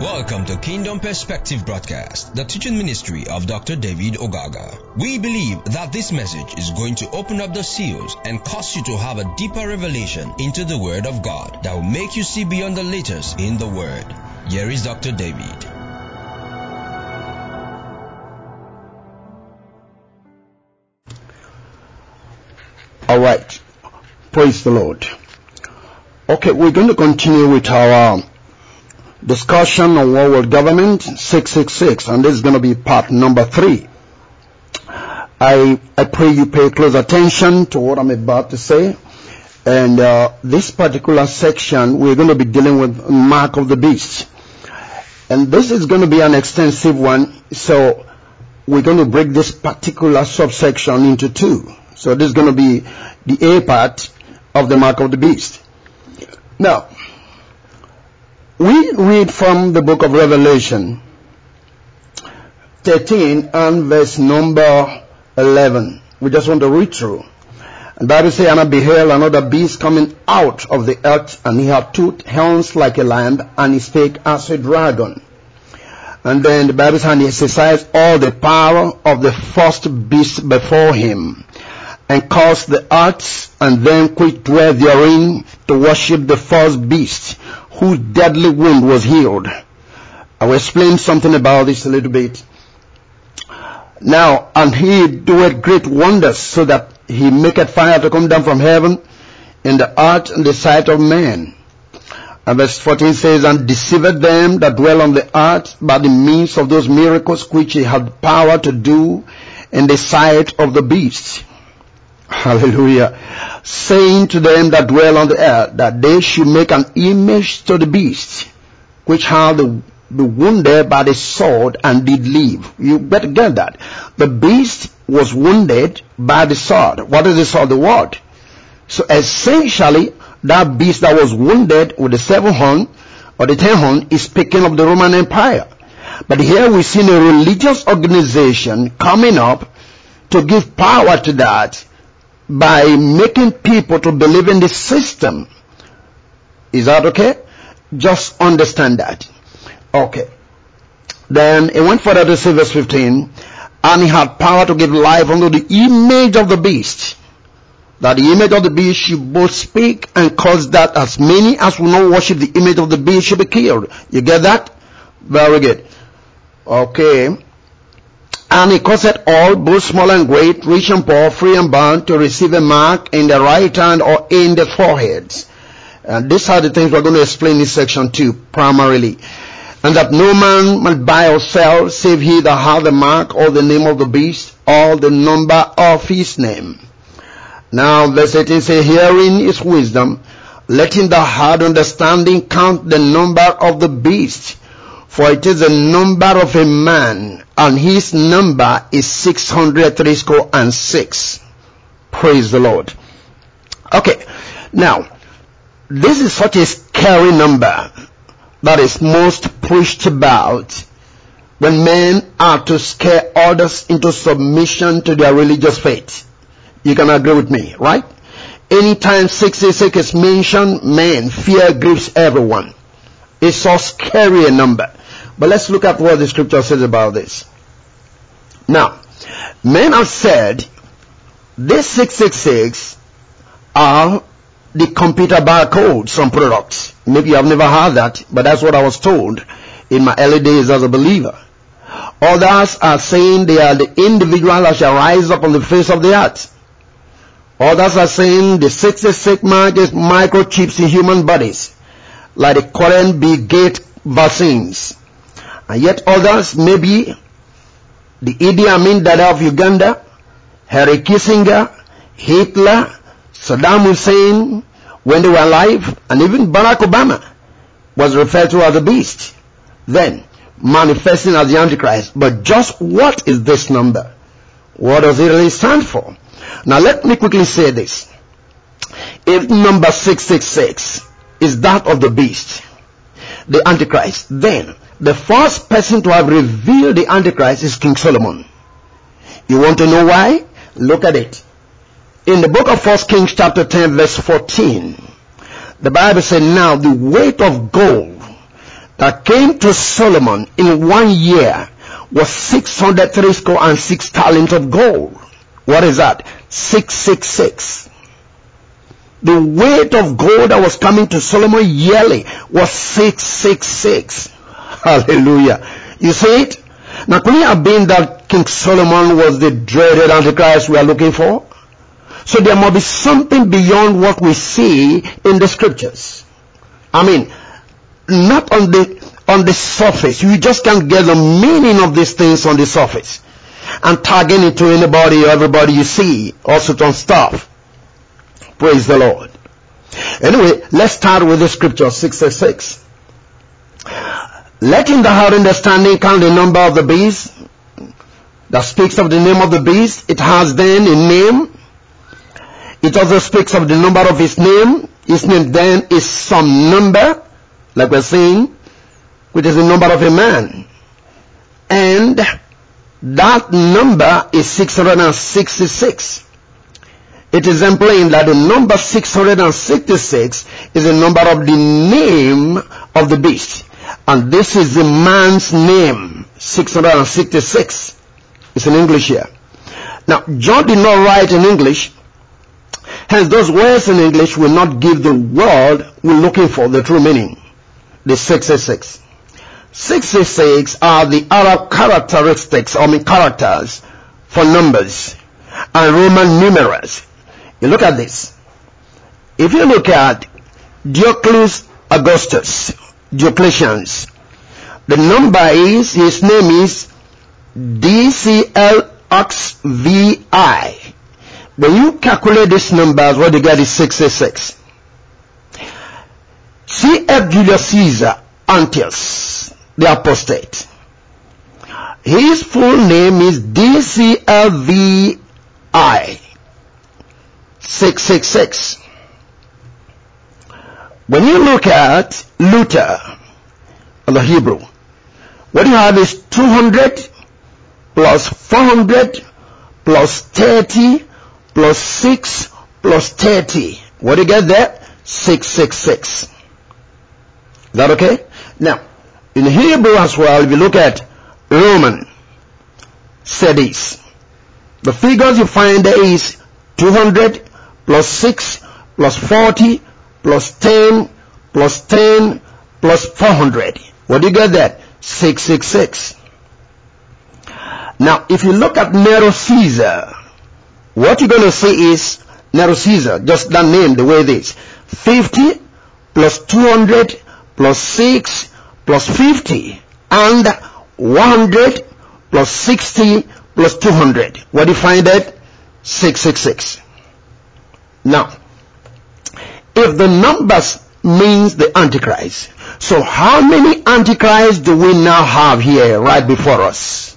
Welcome to Kingdom Perspective Broadcast, the teaching ministry of Dr. David Ogaga. We believe that this message is going to open up the seals and cause you to have a deeper revelation into the Word of God that will make you see beyond the letters in the Word. Here is Dr. David. All right. Praise the Lord. Okay, we're going to continue with our discussion on world government 666 and this is going to be part number three. I, I pray you pay close attention to what I'm about to say. And uh, this particular section, we're going to be dealing with mark of the beast. And this is going to be an extensive one, so we're going to break this particular subsection into two. So this is going to be the A part of the mark of the beast. Now, we read from the book of Revelation 13 and verse number 11. We just want to read through. The Bible says, And I beheld another beast coming out of the earth, and he had two horns like a lamb, and he spake as a dragon. And then the Bible says, And he exercised all the power of the first beast before him, and caused the earth and them which dwell therein to worship the first beast, whose deadly wound was healed. I will explain something about this a little bit. Now, and he doeth great wonders, so that he maketh fire to come down from heaven in the earth and the sight of men. And verse 14 says, And deceived them that dwell on the earth by the means of those miracles which he had power to do in the sight of the beast. Hallelujah. Saying to them that dwell on the earth that they should make an image to the beast, which had the, the wounded by the sword and did live. You better get that. The beast was wounded by the sword. What is the sword? The word. So essentially, that beast that was wounded with the seven horn or the ten horn is speaking of the Roman Empire. But here we see a religious organization coming up to give power to that by making people to believe in the system. Is that okay? Just understand that. Okay. Then it went further to say verse 15, and he had power to give life unto the image of the beast. That the image of the beast should both speak and cause that as many as will not worship the image of the beast should be killed. You get that? Very good. Okay. And he caused all, both small and great, rich and poor, free and bound, to receive a mark in the right hand or in the foreheads. And these are the things we're going to explain in section 2 primarily. And that no man might buy or sell, save he that hath the mark or the name of the beast, or the number of his name. Now, verse 18 says, Hearing is wisdom, letting the hard understanding count the number of the beast, for it is the number of a man, and his number is 600 score and six. Praise the Lord. Okay, now, this is such a scary number that is most preached about when men are to scare others into submission to their religious faith. You can agree with me, right? Anytime 66 is mentioned, man, fear grips everyone. It's so scary a number. But let's look at what the scripture says about this. Now, men have said this 666 are the computer barcodes on products. Maybe I've never heard that, but that's what I was told in my early days as a believer. Others are saying they are the individual that shall rise up on the face of the earth. Others are saying the 66 mark is microchips in human bodies, like the current Bill gate vaccines. And yet others, maybe the Idi Amin Dada of Uganda, Harry Kissinger, Hitler, Saddam Hussein, when they were alive, and even Barack Obama was referred to as a beast. Then, manifesting as the Antichrist. But just what is this number? What does it really stand for? Now let me quickly say this. If number 666 is that of the beast, the Antichrist, then the first person to have revealed the Antichrist is King Solomon. You want to know why? Look at it. In the book of 1 Kings chapter 10 verse 14, the Bible said, Now the weight of gold that came to Solomon in one year was 603 score and 6 talents of gold. What is that? 666. The weight of gold that was coming to Solomon yearly was 666. Hallelujah. You see it? Now could it have been that King Solomon was the dreaded Antichrist we are looking for? So there must be something beyond what we see in the scriptures. I mean, not on the on the surface. You just can't get the meaning of these things on the surface and tagging it to anybody or everybody you see, also on stuff. Praise the Lord. Anyway, let's start with the scripture 666. Let him that have understanding count the number of the beast that speaks of the name of the beast. It has then a name. It also speaks of the number of his name. His name then is some number, like we're saying, which is the number of a man. And that number is 666. It is implying that the number 666 is the number of the name of the beast. And this is the man's name, 666. It's in English here. Now, John did not write in English. Hence, those words in English will not give the word we're looking for, the true meaning. The 666. 66 are the Arab characteristics, or mean characters, for numbers, and Roman numerals. You look at this. If you look at Diocles Augustus, Diocletian's, the number is, his name is DCLXVI. When you calculate these numbers, what you get is 66. C.F. Julius Caesar, Antiochus, the apostate. His full name is DCLVI. 666. When you look at Luther, the Hebrew, what you have is 200 plus 400 plus 30 plus 6 plus 30. What do you get there? 666. Is that okay? Now, in Hebrew as well, if you look at Roman studies, the figures you find there is 200 plus 6 plus 40 plus 10 plus 10 plus 400. What do you get that? 666. Now, if you look at Nero Caesar, what you're going to see is Nero Caesar, just that name, the way it is. 50 plus 200 plus 6 plus 50 and 100 plus 60 plus 200. What do you find that? 666. Now, if the numbers means the Antichrist, so how many Antichrists do we now have here right before us?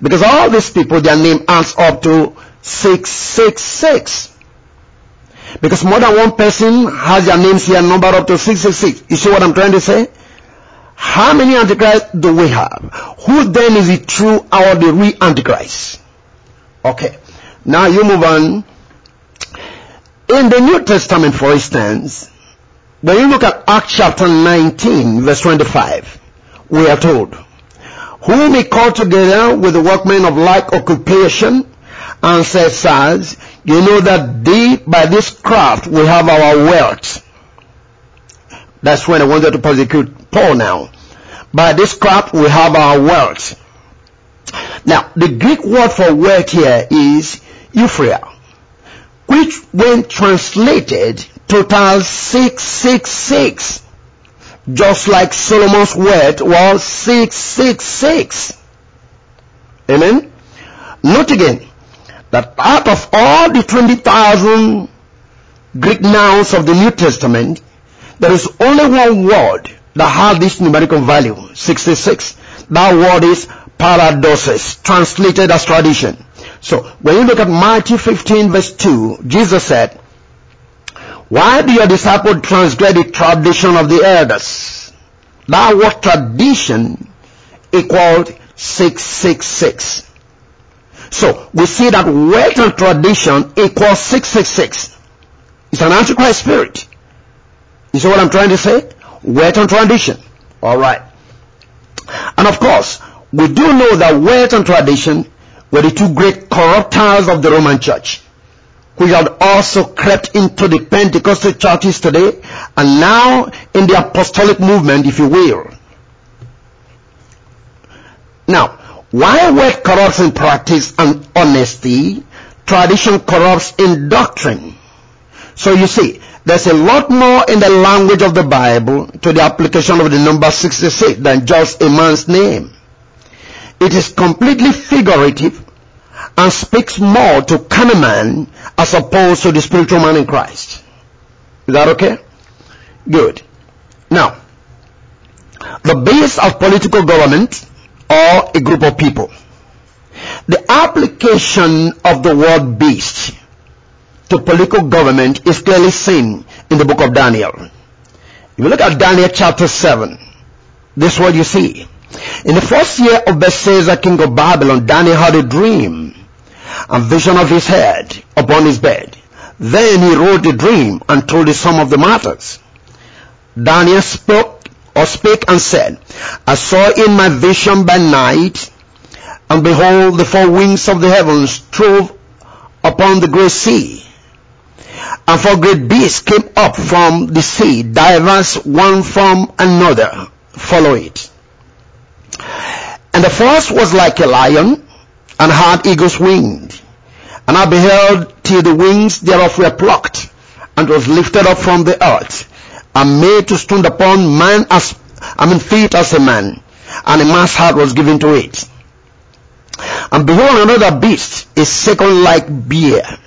Because all these people, their name adds up to 666. Because more than one person has their names here numbered up to 666. You see what I'm trying to say? How many Antichrists do we have? Who then is the true or the real Antichrist? Okay. Now you move on in the New Testament, for instance, when you look at Acts chapter 19, verse 25, we are told, whom he called together with the workmen of like occupation and said, sirs, you know that by this craft we have our wealth. That's when I wanted to persecute Paul now. By this craft we have our wealth. Now, the Greek word for wealth here is euporia which when translated totals 666 just like Solomon's word was 666 amen? Note again that out of all the 20,000 Greek nouns of the New Testament there is only one word that has this numerical value 66 that word is paradosis translated as tradition so when you look at Matthew 15 verse 2, Jesus said, why do your disciples transgress the tradition of the elders? That what tradition equaled 666. So we see that wealth and tradition equals 666. It's an antichrist spirit. You see what I'm trying to say? Wealth and tradition. All right. And of course, we do know that wealth and tradition were the two great corruptors of the Roman church, which had also crept into the Pentecostal churches today, and now in the apostolic movement, if you will. Now, while wealth corrupts in practice and honesty, tradition corrupts in doctrine. So you see, there's a lot more in the language of the Bible to the application of the number 66 than just a man's name. It is completely figurative and speaks more to common man as opposed to the spiritual man in Christ. Is that okay? Good. Now, the base of political government or a group of people. The application of the word beast to political government is clearly seen in the book of Daniel. If you look at Daniel chapter 7, this is what you see. In the first year of Belshazzar, king of Babylon, Daniel had a dream and vision of his head upon his bed. Then he wrote the dream and told the sum of the matters. Daniel spoke or spake and said, I saw in my vision by night, and behold, the four wings of the heavens strove upon the great sea and four great beasts came up from the sea, diverse one from another. Follow it. And the first was like a lion, and had eagle's wings. And I beheld till the wings thereof were plucked, and was lifted up from the earth, and made to stand upon man as, I mean feet as a man, and a man's heart was given to it. And behold another beast, a second like bear,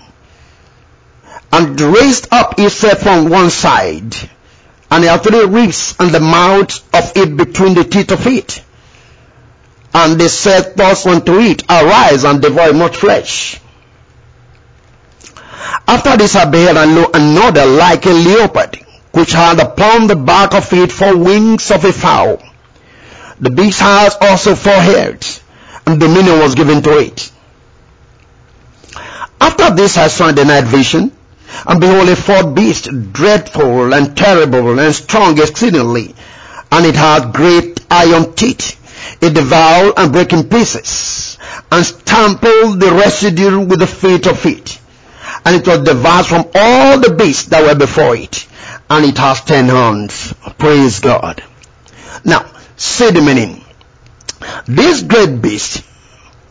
and raised up itself from one side, and there three ribs and the mouth of it between the teeth of it. And they said thus unto it, Arise and devour much flesh. After this I beheld another like a leopard, which had upon the back of it four wings of a fowl. The beast has also four heads, and dominion was given to it. After this I saw in the night vision, and behold, a fourth beast, dreadful and terrible and strong exceedingly, and it had great iron teeth. It devoured and brake in pieces, and stampled the residue with the feet of it. And it was devoured from all the beasts that were before it. And it has ten horns. Praise God. Now, see the meaning. These great beasts,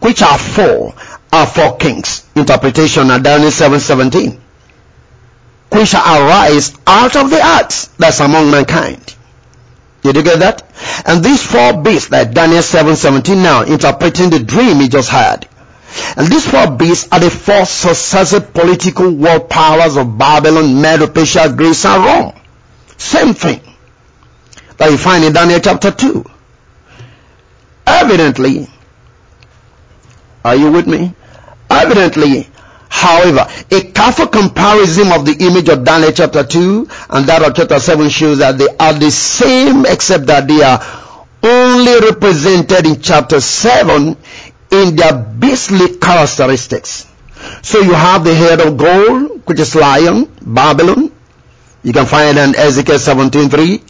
which are four, are four kings. Interpretation of Daniel 7:17 which shall arise out of the earth that's among mankind. Did you get that? And these four beasts that Daniel 7:17 now interpreting the dream he just had. And these four beasts are the four successive political world powers of Babylon, Medo, Persia, Greece, and Rome. Same thing that you find in Daniel chapter 2. Evidently, are you with me? Evidently, However, a careful comparison of the image of Daniel chapter 2 and that of chapter 7 shows that they are the same except that they are only represented in chapter 7 in their beastly characteristics. So you have the head of gold, which is lion, Babylon. You can find it in Ezekiel 17.3,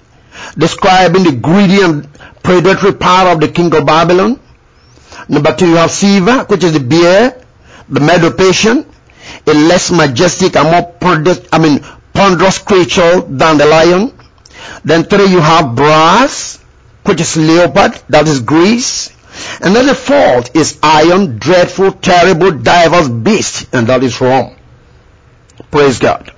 describing the greedy and predatory power of the king of Babylon. Number two, you have Siva, which is the bear, the Medo-Persian, a less majestic and more ponderous, I mean, ponderous creature than the lion. Then three, you have brass, which is leopard, that is Greece. And then the fourth is iron, dreadful, terrible, diverse beast, and that is Rome. Praise God.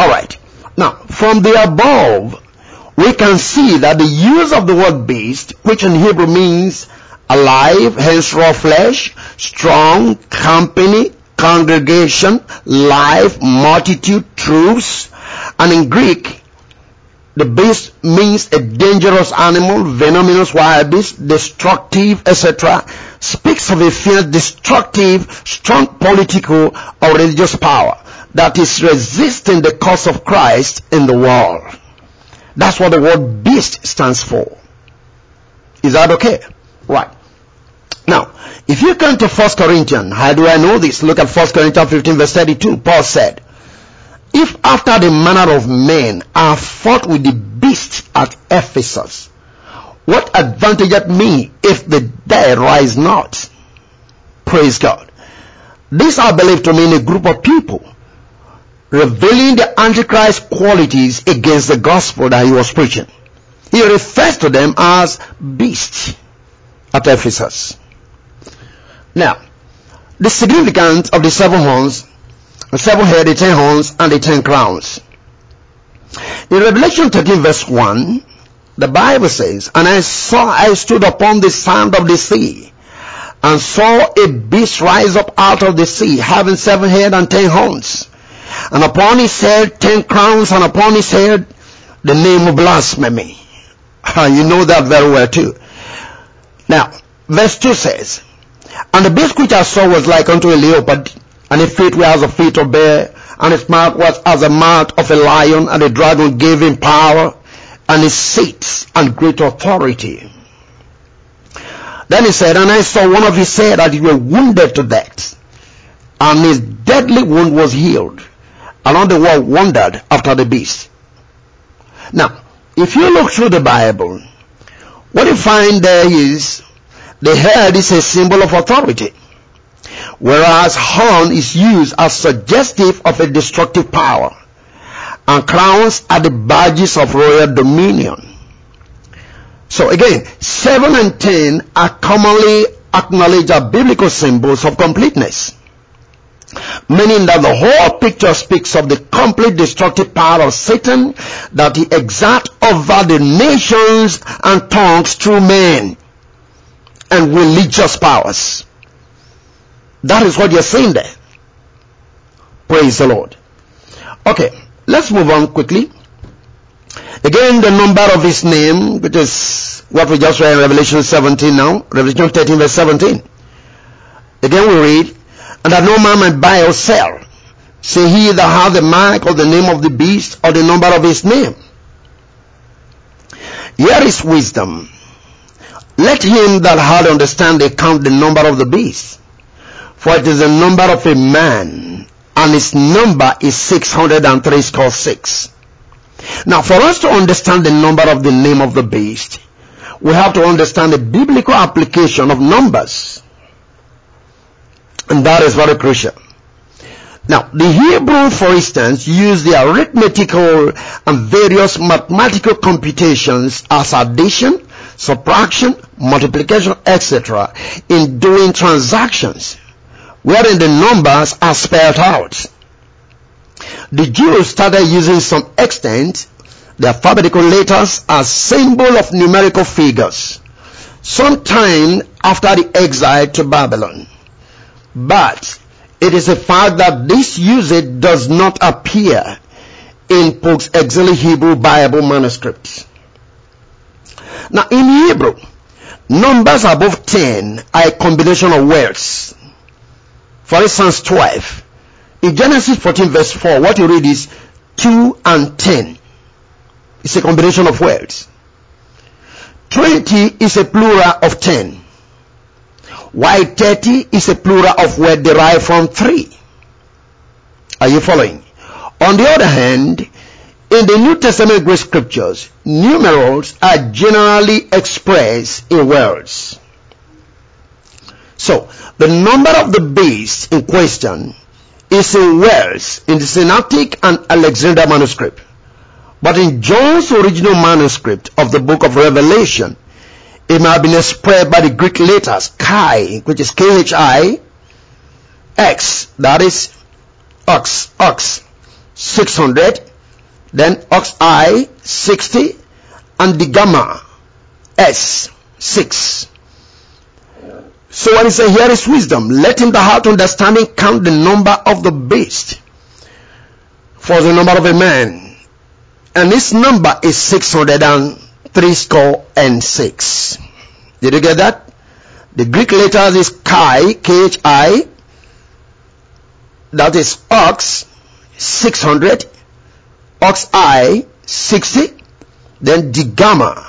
Alright. Now, from the above, we can see that the use of the word beast, which in Hebrew means alive, hence raw flesh, strong, company, congregation, life, multitude, troops, and in Greek, the beast means a dangerous animal, venomous wild beast, destructive, etc. Speaks of a fierce, destructive, strong political or religious power that is resisting the cause of Christ in the world. That's what the word beast stands for. Is that okay? Right. Now, if you come to 1 Corinthians, how do I know this? Look at 1 Corinthians 15 verse 32. Paul said, if after the manner of men I fought with the beast at Ephesus, what advantage advantageth me if the dead rise not? Praise God. This I believe to mean a group of people revealing the Antichrist qualities against the gospel that he was preaching. He refers to them as beasts at Ephesus. Now, the significance of the seven horns, the seven head, the ten horns, and the ten crowns. In Revelation 13 verse 1, the Bible says, And I saw, I stood upon the sand of the sea, and saw a beast rise up out of the sea, having seven head and ten horns. And upon his head ten crowns, and upon his head the name of blasphemy. You know that very well too. Now, verse 2 says, And the beast which I saw was like unto a leopard, and his feet were as the feet of bear, and his mouth was as the mouth of a lion, and the dragon gave him power, and his seats and great authority. Then he said, and I saw one of his head that he was wounded to death, and his deadly wound was healed. And all the world wondered after the beast. Now, if you look through the Bible, what you find there is the head is a symbol of authority, whereas horn is used as suggestive of a destructive power and crowns are the badges of royal dominion. So again, 7 and 10 are commonly acknowledged as biblical symbols of completeness. Meaning that the whole picture speaks of the complete destructive power of Satan that he exerts over the nations and tongues through men and religious powers. That is what you're saying there. Praise the Lord. Okay. Let's move on quickly. Again, the number of his name, which is what we just read in Revelation 17 now, Revelation 13 verse 17. Again we read, and that no man might buy or sell, say he that hath the mark or the name of the beast or the number of his name. Here is wisdom. Let him that hath understanding count the number of the beast, for it is the number of a man, and its number is 603 score 6. Now for us to understand the number of the name of the beast, we have to understand the biblical application of numbers. And that is very crucial. Now, the Hebrew, for instance, use the arithmetical and various mathematical computations as addition, subtraction, multiplication, etc. in doing transactions wherein the numbers are spelled out. The Jews started using some extent the alphabetical letters as symbol of numerical figures sometime after the exile to Babylon. But it is a fact that this usage does not appear in Pope's Exilic Hebrew Bible manuscripts. Now in Hebrew, numbers above 10 are a combination of words for instance, 12. In Genesis 14 verse 4, what you read is 2 and 10. It's a combination of words. 20 is a plural of 10. While 30 is a plural of word derived from 3. Are you following? On the other hand, in the New Testament Greek scriptures, numerals are generally expressed in words. So, the number of the beast in question is in words in the Sinaitic and Alexander manuscript. But in John's original manuscript of the book of Revelation, it may have been expressed by the Greek letters chi, which is K-H-I, X, that is ox, ox, 600, then ox I, 60, and the gamma, S, 6. So when he says, here is wisdom, let him that hath understanding count the number of the beast for the number of a man. And this number is 603 score and 6. Did you get that? The Greek letters is chi, K-H-I, that is ox, 600, ox I, 60, then the gamma,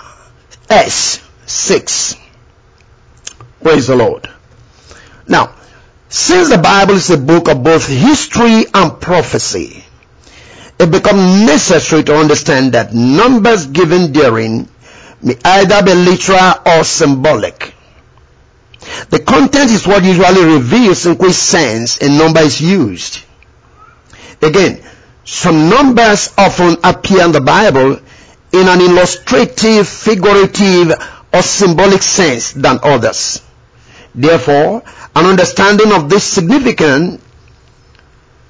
S, 6. Praise the Lord. Now, since the Bible is a book of both history and prophecy, it becomes necessary to understand that numbers given therein may either be literal or symbolic. The content is what usually reveals in which sense a number is used. Again, some numbers often appear in the Bible in an illustrative, figurative, or symbolic sense than others. Therefore, an understanding of this significance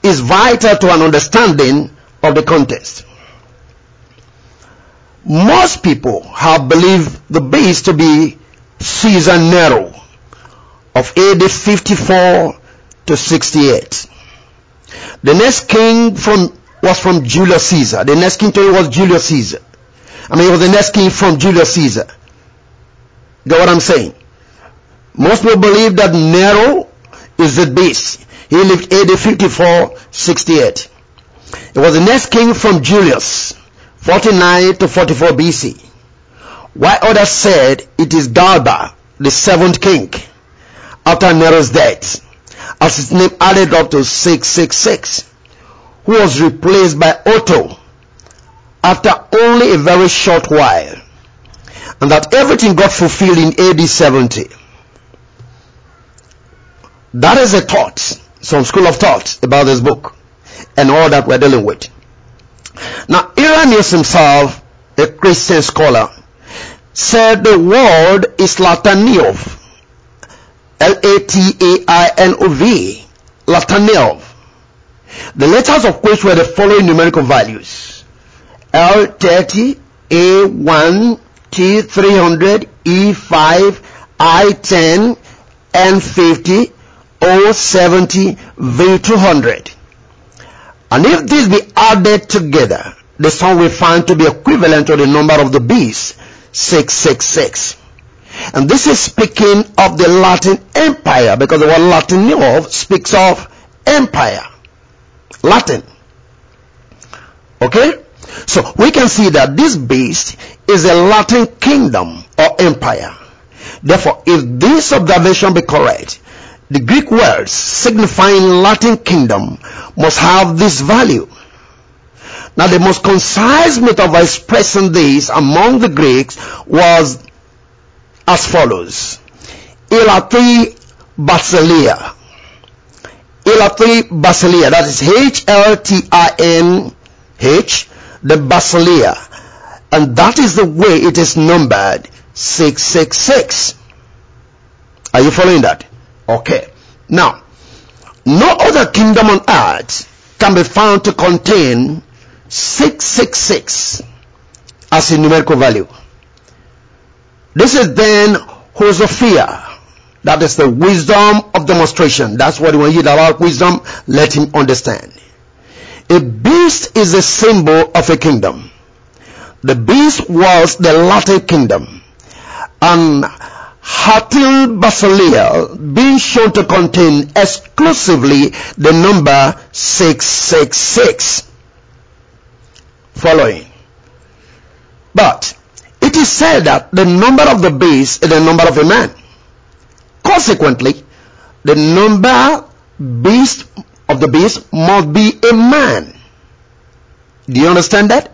is vital to an understanding of the context. Most people have believed the beast to be Caesar Nero of AD 54 to 68. The next king from was from Julius Caesar. The next king to him was Julius Caesar. I mean, he was the next king from Julius Caesar. Get what I'm saying? Most people believe that Nero is the beast. He lived AD 54, 68. It was the next king from Julius, 49 to 44 BC. While others said it is Galba, the seventh king, after Nero's death, as his name added up to 666, who was replaced by Otho after only a very short while, and that everything got fulfilled in AD 70. That is a thought, some school of thought about this book and all that we're dealing with. Now, Irenaeus himself, a Christian scholar, said the word is Lataniov. L-A-T-A-I-N-O-V. Lataniov. The letters of which were the following numerical values. L30, A1, T300, E5, I10, N50, O70, V200. And if these be added together, the sum we find to be equivalent to the number of the beast, 666. And this is speaking of the Latin Empire because the word Latinov speaks of empire. Latin. Okay? So we can see that this beast is a Latin kingdom or empire. Therefore, if this observation be correct, the Greek words signifying Latin kingdom must have this value. Now the most concise method of expressing this among the Greeks was as follows. Elatri Basilia. Elatri Basilia. That is H-L-T-I-N-H. The Basilia. And that is the way it is numbered 666. Are you following that? Okay. Now, no other kingdom on earth can be found to contain 666 as a numerical value. This is then Hosophia. That is the wisdom of demonstration. That's what when you about wisdom, let him understand. A beast is a symbol of a kingdom. The beast was the Latin kingdom. And Hatil Basileia being shown to contain exclusively the number 666. Following. But it is said that the number of the beast is the number of a man. Consequently, the number beast of the beast must be a man. Do you understand that?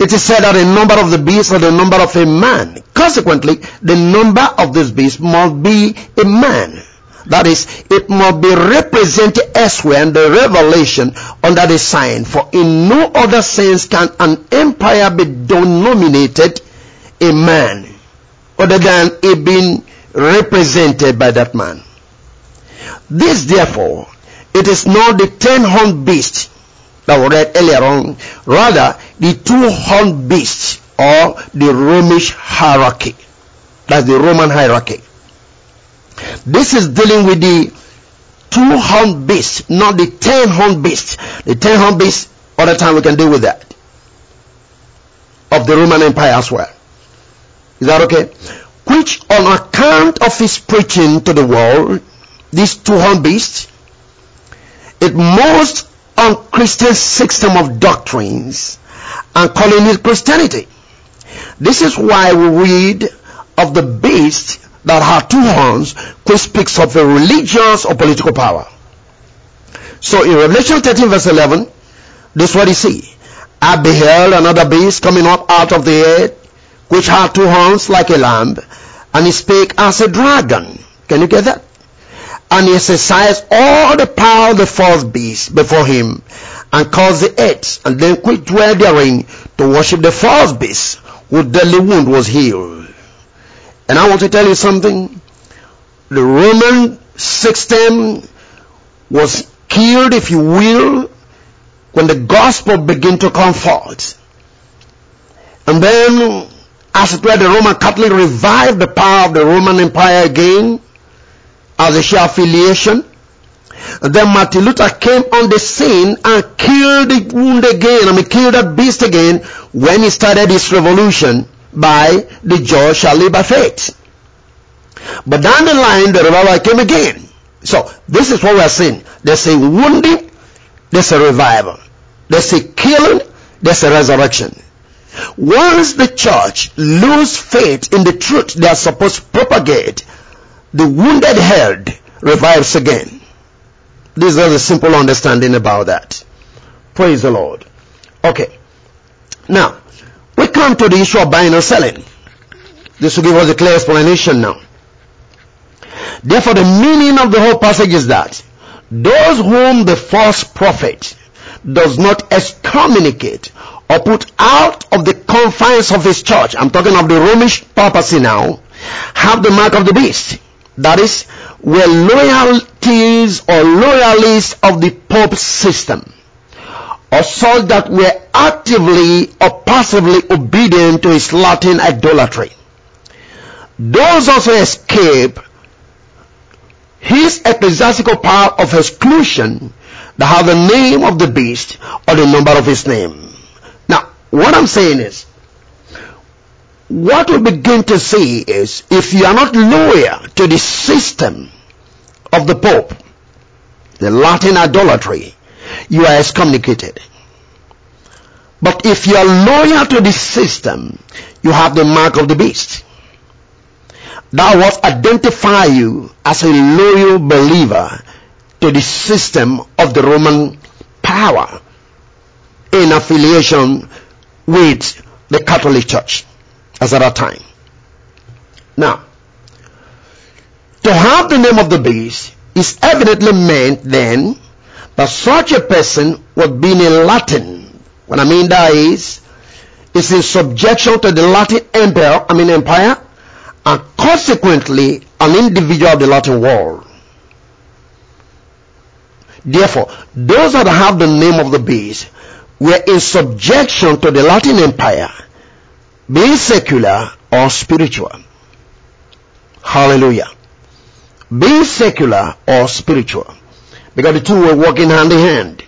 It is said that the number of the beast is the number of a man. Consequently, the number of this beast must be a man. That is, it must be represented elsewhere in the revelation under the sign. For in no other sense can an empire be denominated a man other than it being represented by that man. This therefore, it is not the ten horned beast that we read earlier on, rather the two horned beast or the Romish hierarchy. That's the Roman hierarchy. This is dealing with the two horned beast, not the ten horned beast. The ten horned beast, other time we can deal with that. Of the Roman Empire as well. Is that okay? Which on account of his preaching to the world, these two horned beast, it most unchristian system of doctrines and calling it Christianity. This is why we read of the beast that had two horns, which speaks of a religious or political power. So in Revelation 13 verse 11, This is what he see. I beheld another beast coming up out of the earth, which had two horns like a lamb, and he spake as a dragon. Can you get that? And he exercised all the power of the fourth beast before him, and caused the earth, and them which dwell therein, to worship the fourth beast, whose deadly wound was healed. And I want to tell you something. The Roman system was killed, if you will, when the gospel began to come forth. And then, as it were, the Roman Catholic revived the power of the Roman Empire again as a sheer affiliation. Then Martin Luther came on the scene and killed the wound again, I mean killed that beast again when he started his revolution by the just shall live by faith. But down the line, the revival came again. So, this is what we are saying. There's a wounding, there's a revival. There's a killing, there's a resurrection. Once the church lose faith in the truth they are supposed to propagate, the wounded head revives again. This is a simple understanding about that. Praise the Lord. Okay. Now, we come to the issue of buying and selling. This will give us a clear explanation now. Therefore, the meaning of the whole passage is that those whom the false prophet does not excommunicate or put out of the confines of his church, I'm talking of the Romish papacy now, have the mark of the beast. That is, were loyalties or loyalists of the Pope's system, or such that were actively or passively obedient to his Latin idolatry. Those also escape his ecclesiastical power of exclusion that have the name of the beast or the number of his name. What I'm saying is, what we begin to see is if you are not loyal to the system of the Pope, the Latin idolatry, you are excommunicated. But if you are loyal to the system, you have the mark of the beast. That was identify you as a loyal believer to the system of the Roman power in affiliation with the Catholic Church as at that time. Now, to have the name of the beast is evidently meant then that such a person would be in Latin. What I mean that is, is in subjection to the Latin empire, I mean empire, and consequently an individual of the Latin world. Therefore, those that have the name of the beast were in subjection to the Latin empire being secular or spiritual. Hallelujah. Being secular or spiritual. Because the two were working hand in hand.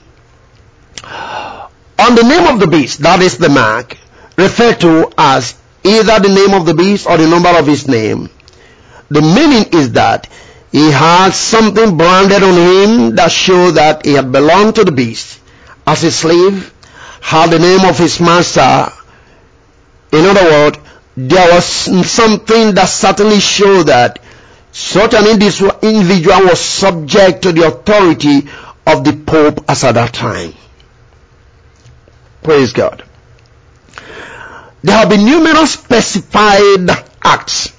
On the name of the beast, that is the mark, referred to as either the name of the beast or the number of his name. The meaning is that he had something branded on him that showed that he had belonged to the beast as a slave, had the name of his master in other words, there was something that certainly showed that such an individual was subject to the authority of the Pope as at that time. Praise God. There have been numerous specified acts,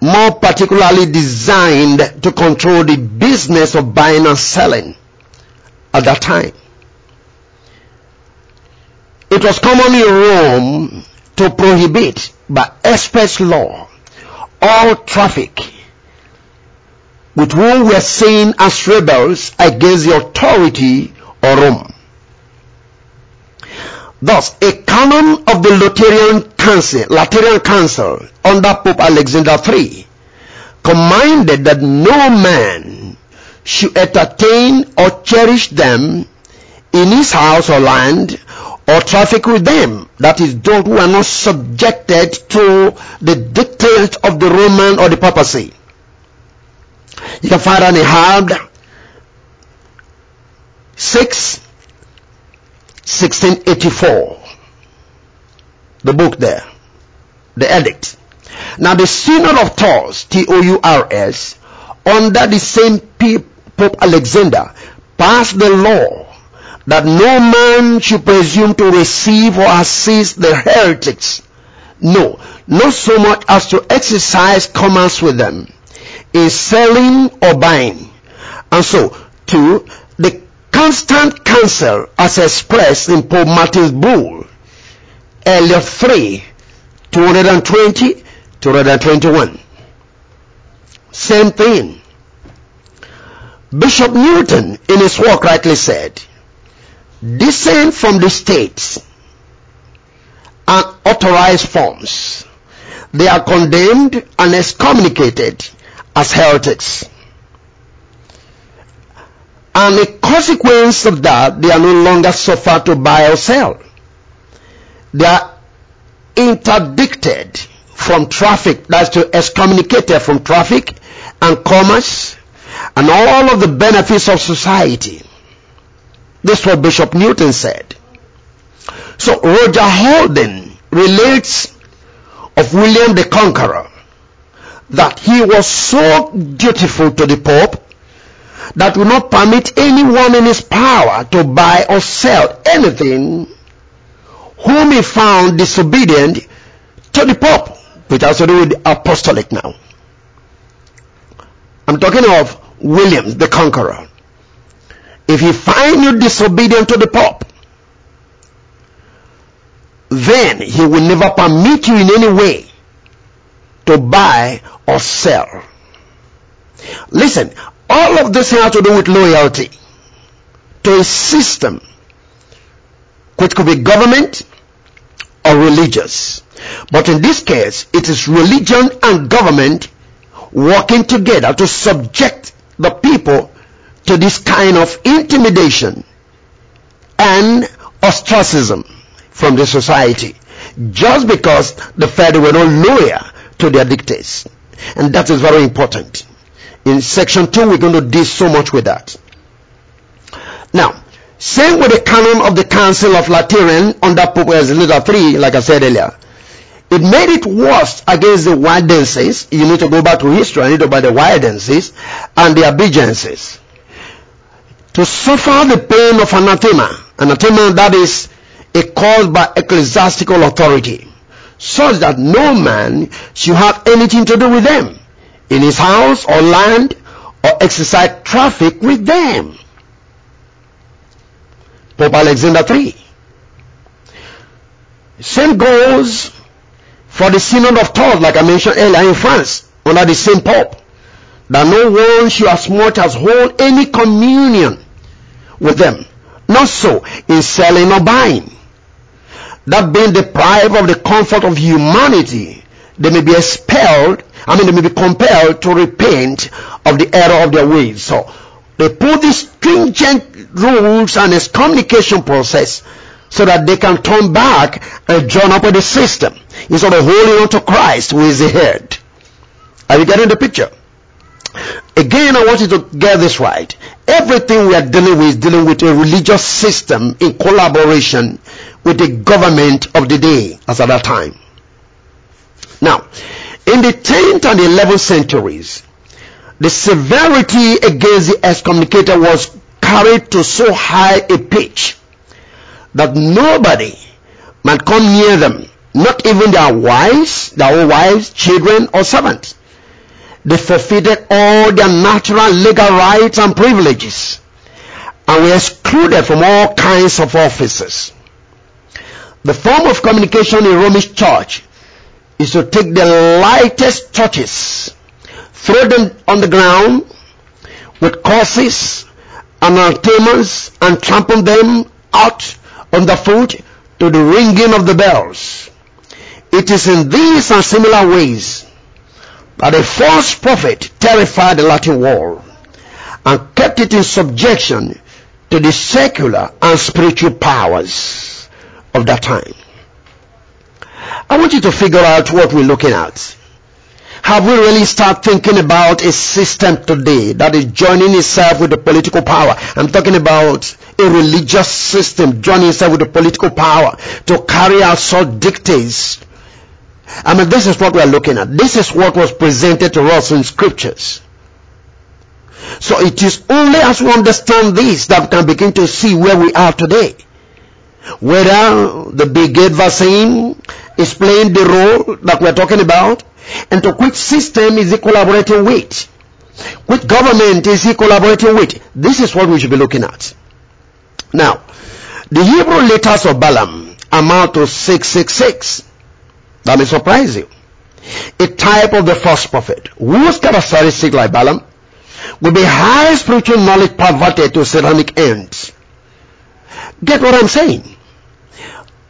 more particularly designed to control the business of buying and selling at that time. It was commonly Rome to prohibit by express law all traffic with whom were seen as rebels against the authority of Rome. Thus, a canon of the Lateran Council, Lateran Council under Pope Alexander III commanded that no man should entertain or cherish them in his house or land or traffic with them. That is those who are not subjected to the dictates of the Roman or the papacy. You can find in Hard 6, 1684. The book there. The edict. Now the Synod of Tours, T-O-U-R-S, under the same Pope Alexander, passed the law that no man should presume to receive or assist the heretics. No, not so much as to exercise commerce with them in selling or buying. And so, two, the Constance Council as expressed in Pope Martin's bull, Eliot 3, 220, 221. Same thing. Bishop Newton in his work rightly said, descend from the states and authorized forms. They are condemned and excommunicated as heretics. And a consequence of that, they are no longer suffered to buy or sell. They are interdicted from traffic, that's to excommunicated from traffic and commerce and all of the benefits of society. This is what Bishop Newton said. So Roger Hoveden relates of William the Conqueror that he was so dutiful to the Pope that would not permit anyone in his power to buy or sell anything whom he found disobedient to the Pope, which has to do with apostolic now. I'm talking of William the Conqueror. If he find you disobedient to the Pope, then he will never permit you in any way to buy or sell. Listen, all of this has to do with loyalty to a system which could be government or religious. But in this case, it is religion and government working together to subject the people to this kind of intimidation and ostracism from the society just because the they were not loyal to their dictates. And that is very important. In section 2, we're going to deal so much with that. Now, same with the canon of the Council of Lateran under Pope Elizabeth 3, like I said earlier. It made it worse against the Waldenses. You need to go back to history. Need to buy the Waldenses and the Albigenses. To suffer the pain of anathema. Anathema that is a cause by ecclesiastical authority. Such that no man should have anything to do with them. In his house or land or exercise traffic with them. Pope Alexander III. Same goes for the Synod of Tours, like I mentioned earlier in France, under the same Pope, that no one should as much as hold any communion with them. Not so in selling or buying. That being deprived of the comfort of humanity, they may be expelled, I mean, they may be compelled to repent of the error of their ways. So, they put these stringent rules and excommunication process so that they can turn back and join up with the system instead of holding on to Christ who is the head. Are you getting the picture? Again, I want you to get this right. Everything we are dealing with is dealing with a religious system in collaboration with the government of the day as at that time. Now, in the 10th and 11th centuries, the severity against the excommunicator was carried to so high a pitch that nobody might come near them, not even their wives, their own wives, children, or servants. They forfeited all their natural legal rights and privileges and were excluded from all kinds of offices. The form of communication in Romish church is to take the lightest touches, throw them on the ground with curses and anathemas and trample them out on the foot to the ringing of the bells. It is in these and similar ways that a false prophet terrified the Latin world and kept it in subjection to the secular and spiritual powers of that time. I want you to figure out what we're looking at. Have we really started thinking about a system today that is joining itself with the political power? I'm talking about a religious system joining itself with the political power to carry out such dictates. I mean, this is what we are looking at. This is what was presented to us in scriptures. So it is only as we understand this that we can begin to see where we are today. Whether the Gates vaccine is playing the role that we're talking about, and to which system is he collaborating with? Which government is he collaborating with? This is what we should be looking at. Now, the Hebrew letters of Balaam amount to 666. That may surprise you. A type of the false prophet, whose characteristic like Balaam, will be high spiritual knowledge perverted to satanic ends. Get what I'm saying?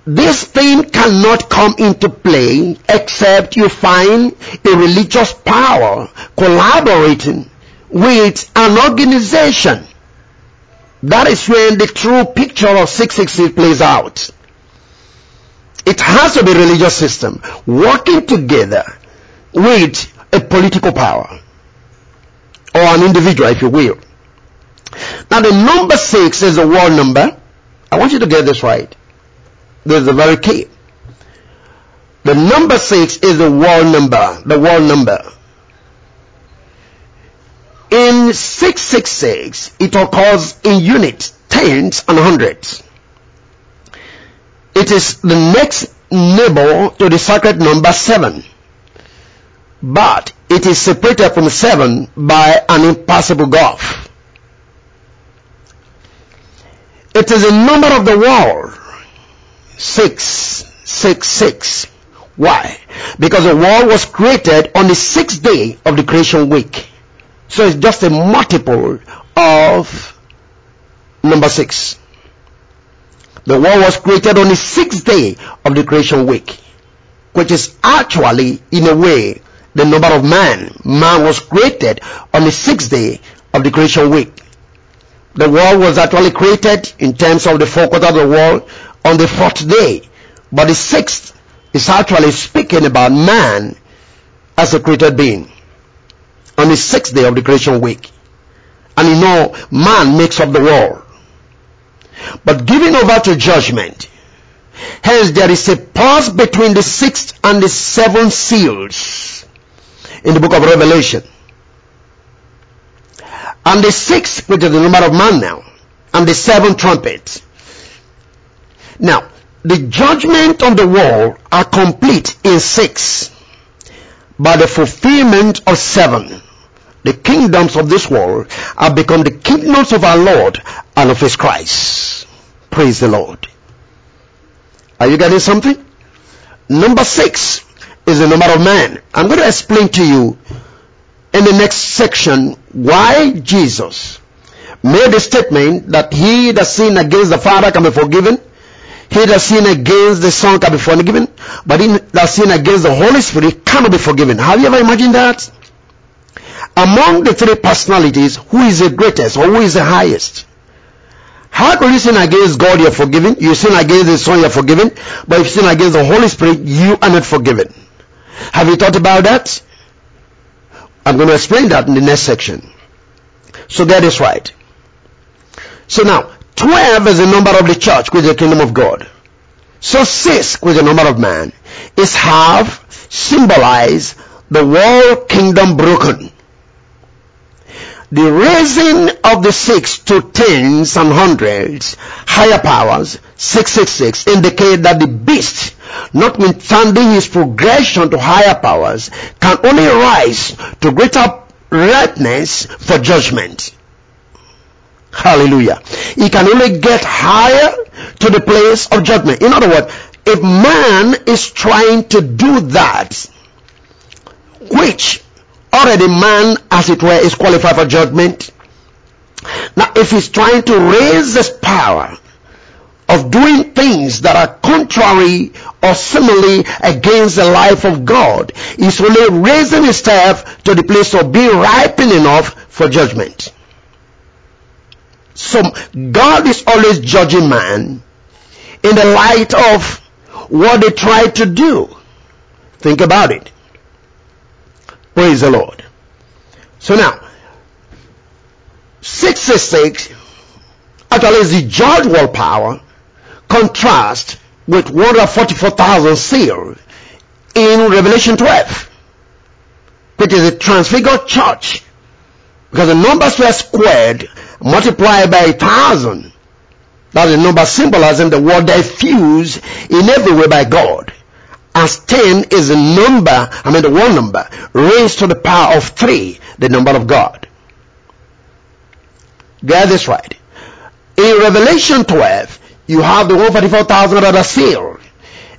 This thing cannot come into play except you find a religious power collaborating with an organization. That is when the true picture of 666 plays out. It has to be a religious system working together with a political power or an individual, if you will. Now the number six is a world number. I want you to get this right. This is a very key. The number six is the world number, the world number. In 666, it occurs in units, tens and hundreds. It is the next neighbor to the sacred number seven. But it is separated from seven by an impassable gulf. It is the number of the world. Six, six, six. Why? Because the world was created on the sixth day of the creation week. So it's just a multiple of number six. The world was created on the sixth day of the creation week, which is actually, in a way, the number of man. Man was created on the sixth day of the creation week. The world was actually created in terms of the quarters of the world on the fourth day. But the sixth is actually speaking about man as a created being on the sixth day of the creation week. And you know, man makes up the world. But giving over to judgment, hence there is a pause between the sixth and the seventh seals in the book of Revelation. And the sixth, which is the number of man now, and the seventh trumpet. Now, the judgment of the world are complete in six by the fulfillment of seven the kingdoms of this world have become the kingdoms of our Lord and of his Christ. Praise the Lord. Are you getting something? Number six is the number of man. I'm going to explain to you in the next section why Jesus made the statement that he that sin against the Father can be forgiven, he that sin against the Son can be forgiven, but he that sin against the Holy Spirit cannot be forgiven. Have you ever imagined that? among the three personalities, who is the greatest or who is the highest? How can you sin against God, you're forgiven. You sin against the Son, you're forgiven. But if you sin against the Holy Spirit, you are not forgiven. Have you thought about that? I'm going to explain that in the next section. So that is right. So now, 12 is the number of the church, is the kingdom of God. So 6, which is the number of man, is half symbolize the world kingdom broken. The raising of the six to tens and hundreds, higher powers, 666, indicate that the beast, notwithstanding his progression to higher powers, can only rise to greater ripeness for judgment. Hallelujah. He can only get higher to the place of judgment. In other words, if man is trying to do that, which already man, as it were, is qualified for judgment. Now, if he's trying to raise his power of doing things that are contrary or similarly against the life of God, he's only raising himself to the place of being ripened enough for judgment. So God is always judging man in the light of what they try to do. Think about it. Praise the Lord. So now, 666 actually is the world power contrast with 144,000 sealed in Revelation 12, which is a transfigured church Because the number 12 squared multiplied by a thousand. That's the number symbolizing the word diffused in every way by God. As 10 is a number, I mean the one number, raised to the power of 3, the number of God. Get this right. In Revelation 12, you have the 144,000 that are sealed.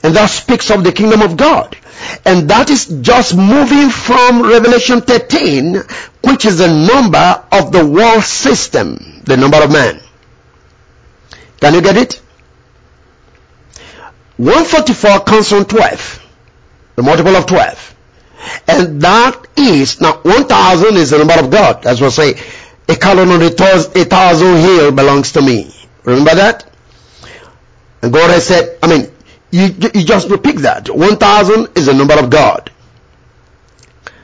And that speaks of the kingdom of God. And that is just moving from Revelation 13, which is the number of the world system, the number of man. Can you get it? 144 comes from 12, the multiple of 12. And that is, now 1000 is the number of God. As we say, a column on a thousand hill belongs to me. Remember that? And God has said, I mean, you, you just repeat that. 1000 is the number of God.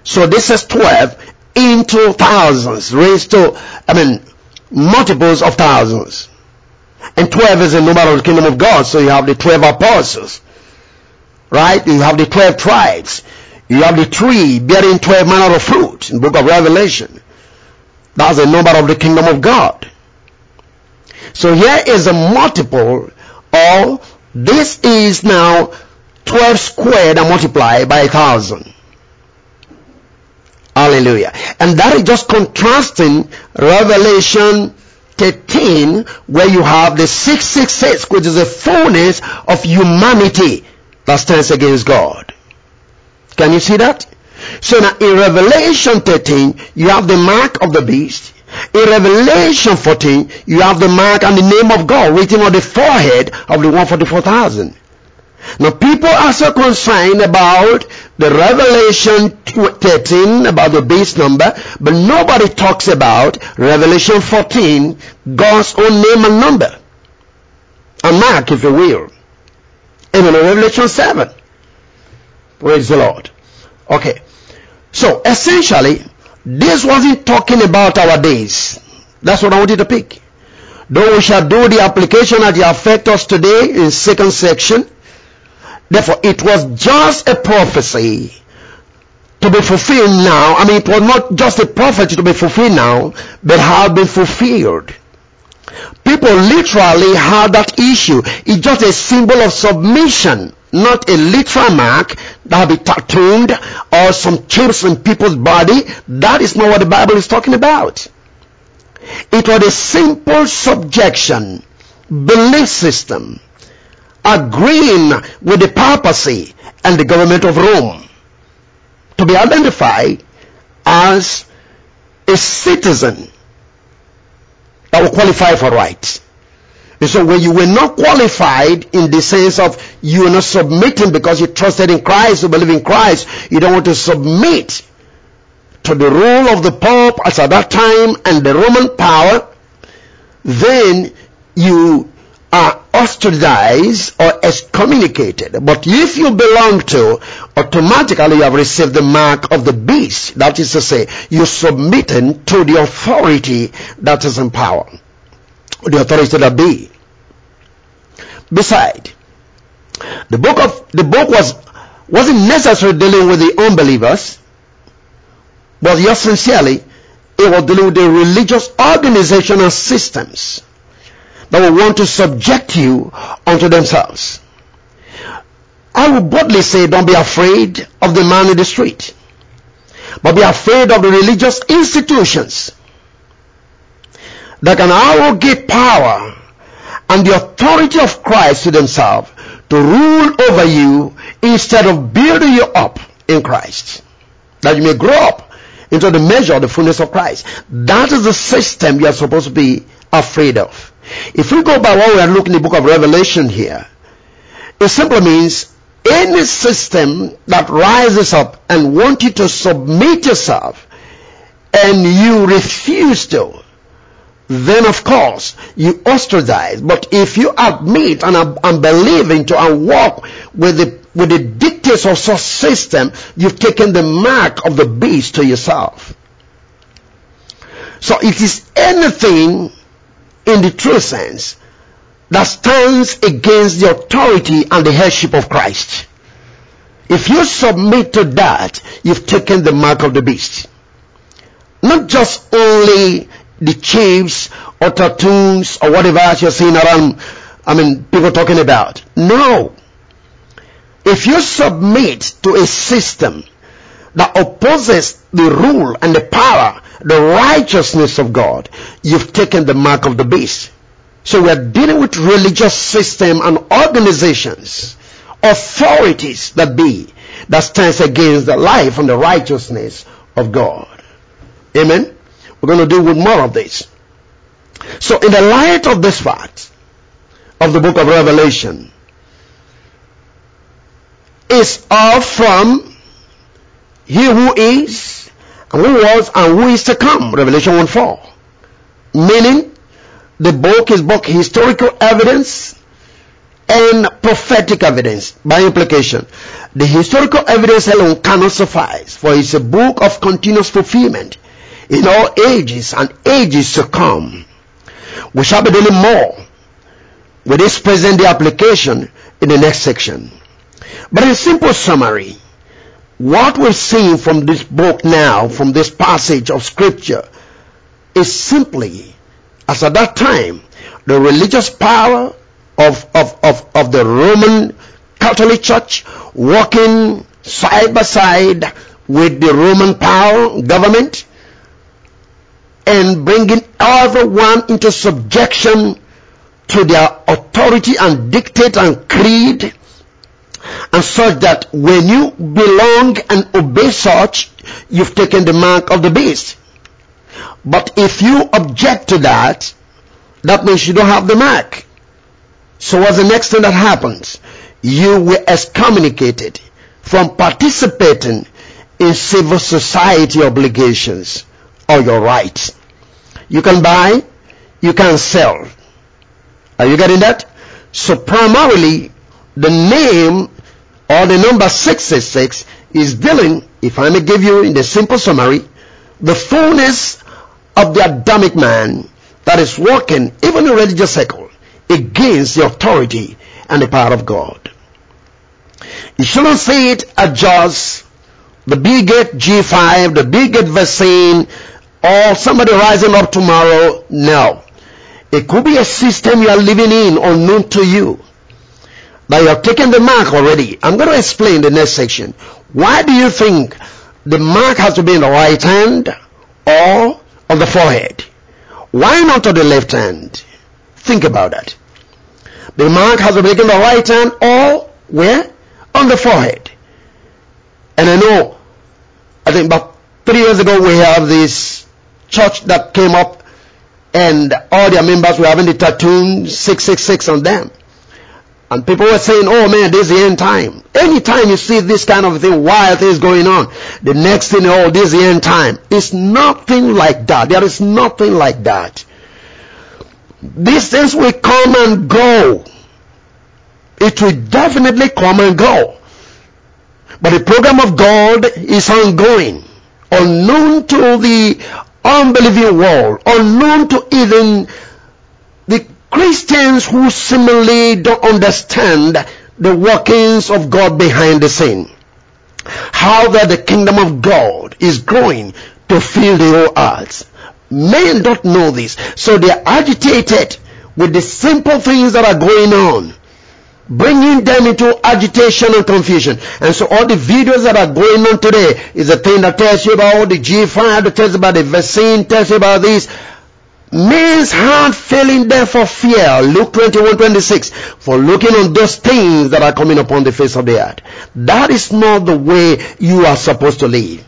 So this is 12 into thousands, raised to, I mean, multiples of thousands. And 12 is the number of the kingdom of God. So you have the 12 apostles. Right? You have the 12 tribes. You have the tree bearing 12 manner of fruit in book of Revelation. That's the number of the kingdom of God. So here is a multiple of this is now 12 squared and multiplied by a thousand. Hallelujah. And that is just contrasting Revelation 13 where you have the 666 which is the fullness of humanity that stands against God. Can you see that? So now in Revelation 13 you have the mark of the beast in Revelation 14, you have the mark and the name of God written on the forehead of the 144,000. Now people are so concerned about the Revelation 13, about the base number, but nobody talks about Revelation 14, God's own name and number. A mark, if you will. Even Revelation 7. Praise the Lord. Okay. So essentially, this wasn't talking about our days. That's what I wanted to pick. Though we shall do the application that affect us today in second section. Therefore, it was just a prophecy to be fulfilled now. I mean, it was not just a prophecy to be fulfilled now, but had been fulfilled. People literally had that issue. It's just a symbol of submission not a literal mark that be tattooed or some chips in people's body. That is not what the Bible is talking about. It was a simple subjection, belief system, agreeing with the papacy and the government of Rome to be identified as a citizen that will qualify for rights. And so when you were not qualified in the sense of you were not submitting because you trusted in Christ, you believe in Christ, you don't want to submit to the rule of the Pope as at that time and the Roman power, then you are ostracized or excommunicated. But if you belong to, automatically you have received the mark of the beast. That is to say, you're submitting to the authority that is in power. The authority that be. Beside, the book of the book was wasn't necessarily dealing with the unbelievers, but yes, sincerely, it was dealing with the religious organization and systems that will want to subject you unto themselves. I will boldly say, don't be afraid of the man in the street, but be afraid of the religious institutions that can arrogate power and the authority of Christ to themselves to rule over you instead of building you up in Christ. That you may grow up into the measure of the fullness of Christ. That is the system you are supposed to be afraid of. If we go by what we are looking in the book of Revelation here, it simply means any system that rises up and wants you to submit yourself and you refuse to, then of course you ostracize. But if you admit and, and believe into and walk with the with the dictates of such system, you've taken the mark of the beast to yourself. So it is anything in the true sense that stands against the authority and the headship of Christ. If you submit to that, you've taken the mark of the beast. Not just only the chiefs or tattoos or whatever else you're seeing around, I mean, people talking about. No. If you submit to a system that opposes the rule and the power, the righteousness of God, you've taken the mark of the beast. So we're dealing with religious system and organizations, authorities that be, that stands against the life and the righteousness of God. Amen? We're going to deal with more of this. So in the light of this fact of the book of Revelation, is all from he who is and who was and who is to come. Revelation 1 4. Meaning, the book is both historical evidence and prophetic evidence by implication. The historical evidence alone cannot suffice, for it's a book of continuous fulfillment in all ages and ages to come. We shall be dealing more with this present day application in the next section. But in simple summary, what we're seeing from this book now, from this passage of scripture, is simply, as at that time, the religious power of, of, of, of the Roman Catholic Church working side by side with the Roman power government and bringing everyone into subjection to their authority and dictate and creed and such that when you belong and obey such, you've taken the mark of the beast. But if you object to that, that means you don't have the mark. So what's the next thing that happens? You were excommunicated from participating in civil society obligations or your rights. You can buy, you can sell. Are you getting that? So primarily, the name or the number 666 is dealing, if I may give you in the simple summary, the fullness of the Adamic man that is working, even in religious circle, against the authority and the power of God. You shouldn't see it as just the Bigot G5, the Bigot vaccine, or somebody rising up tomorrow. No. It could be a system you are living in unknown to you. But you have taken the mark already. I'm going to explain the next section. Why do you think the mark has to be in the right hand or on the forehead? Why not on the left hand? Think about that. The mark has to be in the right hand or where? On the forehead. And I know, I think about three years ago we have this church that came up and all their members were having the tattoo 666 on them. And people were saying, oh man, this is the end time. Anytime you see this kind of thing, wild things going on, the next thing, oh, this is the end time. It's nothing like that. There is nothing like that. These things will come and go. It will definitely come and go. But the program of God is ongoing, unknown to the unbelieving world, unknown to even the Christians who similarly don't understand the workings of God behind the scene. How that the kingdom of God is growing to fill the whole earth. Men don't know this, so they're agitated with the simple things that are going on, bringing them into agitation and confusion. And so all the videos that are going on today is a thing that tells you about the G5, that tells you about the vaccine, tells you about this. Men's heart failing them for fear. Luke 21, 26. For looking on those things that are coming upon the face of the earth. That is not the way you are supposed to live.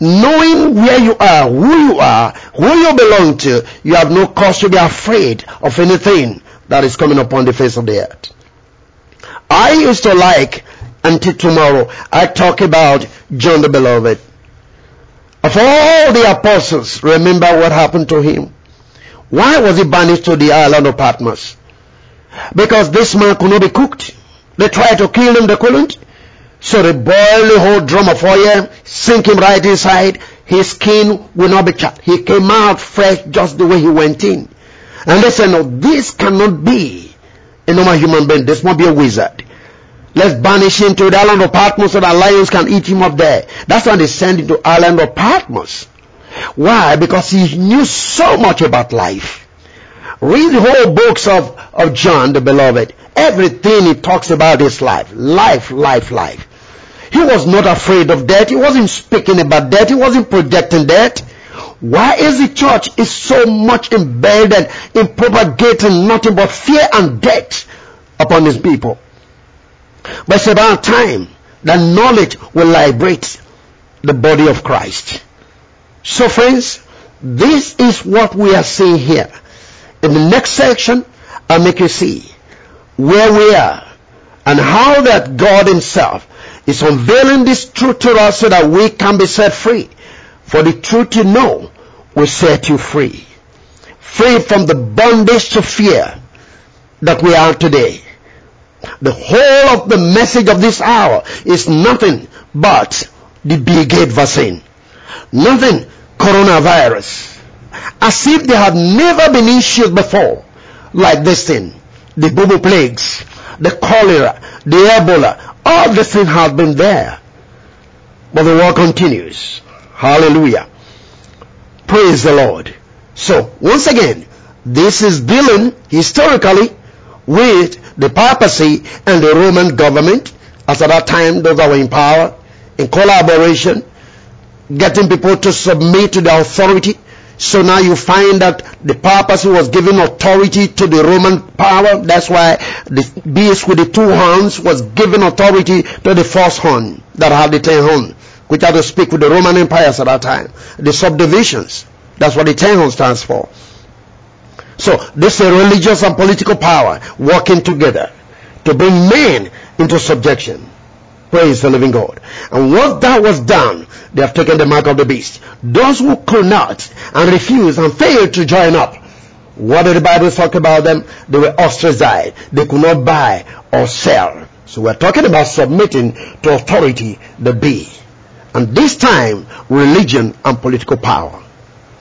Knowing where you are, who you are, who you belong to, you have no cause to be afraid of anything that is coming upon the face of the earth. I used to like, until tomorrow, I talk about John the Beloved. Of all the apostles, remember what happened to him? Why was he banished to the island of Patmos? Because this man could not be cooked. They tried to kill him, they couldn't. So they boiled the whole drum of oil, sink him right inside. His skin will not be charred. He came out fresh just the way he went in. And they said, no, this cannot be a normal human being. This must be a wizard. Let's banish him to the island of Patmos so that lions can eat him up there. That's why they sent him to island of Patmos. Why? Because he knew so much about life. Read the whole books of, of John the beloved. Everything he talks about is life. Life, life, life. He was not afraid of death. He wasn't speaking about death. He wasn't projecting death. Why is the church is so much embedded in propagating nothing but fear and death upon his people? But it's about time that knowledge will liberate the body of Christ. So friends, this is what we are seeing here. In the next section, I'll make you see where we are and how that God himself is unveiling this truth to us so that we can be set free. For the truth you know will set you free. Free from the bondage to fear that we are today. The whole of the message of this hour is nothing but the Bill Gates vaccine. Nothing coronavirus. As if they had never been issued before like this thing. The bubble plagues, the cholera, the Ebola, all the things have been there. But the war continues. Hallelujah. Praise the Lord. So, once again, this is dealing historically with the papacy and the Roman government, as at that time those that were in power, in collaboration, getting people to submit to the authority. So now you find that the papacy was giving authority to the Roman power. That's why the beast with the two horns was giving authority to the first horn that had the ten horns, which had to speak with the Roman empires at that time. The subdivisions. That's what the ten horns stands for. So this is a religious and political power working together to bring men into subjection. Praise the living God. And once that was done, they have taken the mark of the beast. Those who could not and refused and failed to join up, what did the Bible talk about them? They were ostracized. They could not buy or sell. So we're talking about submitting to authority, the B. And this time, religion and political power.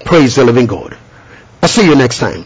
Praise the living God. I'll see you next time.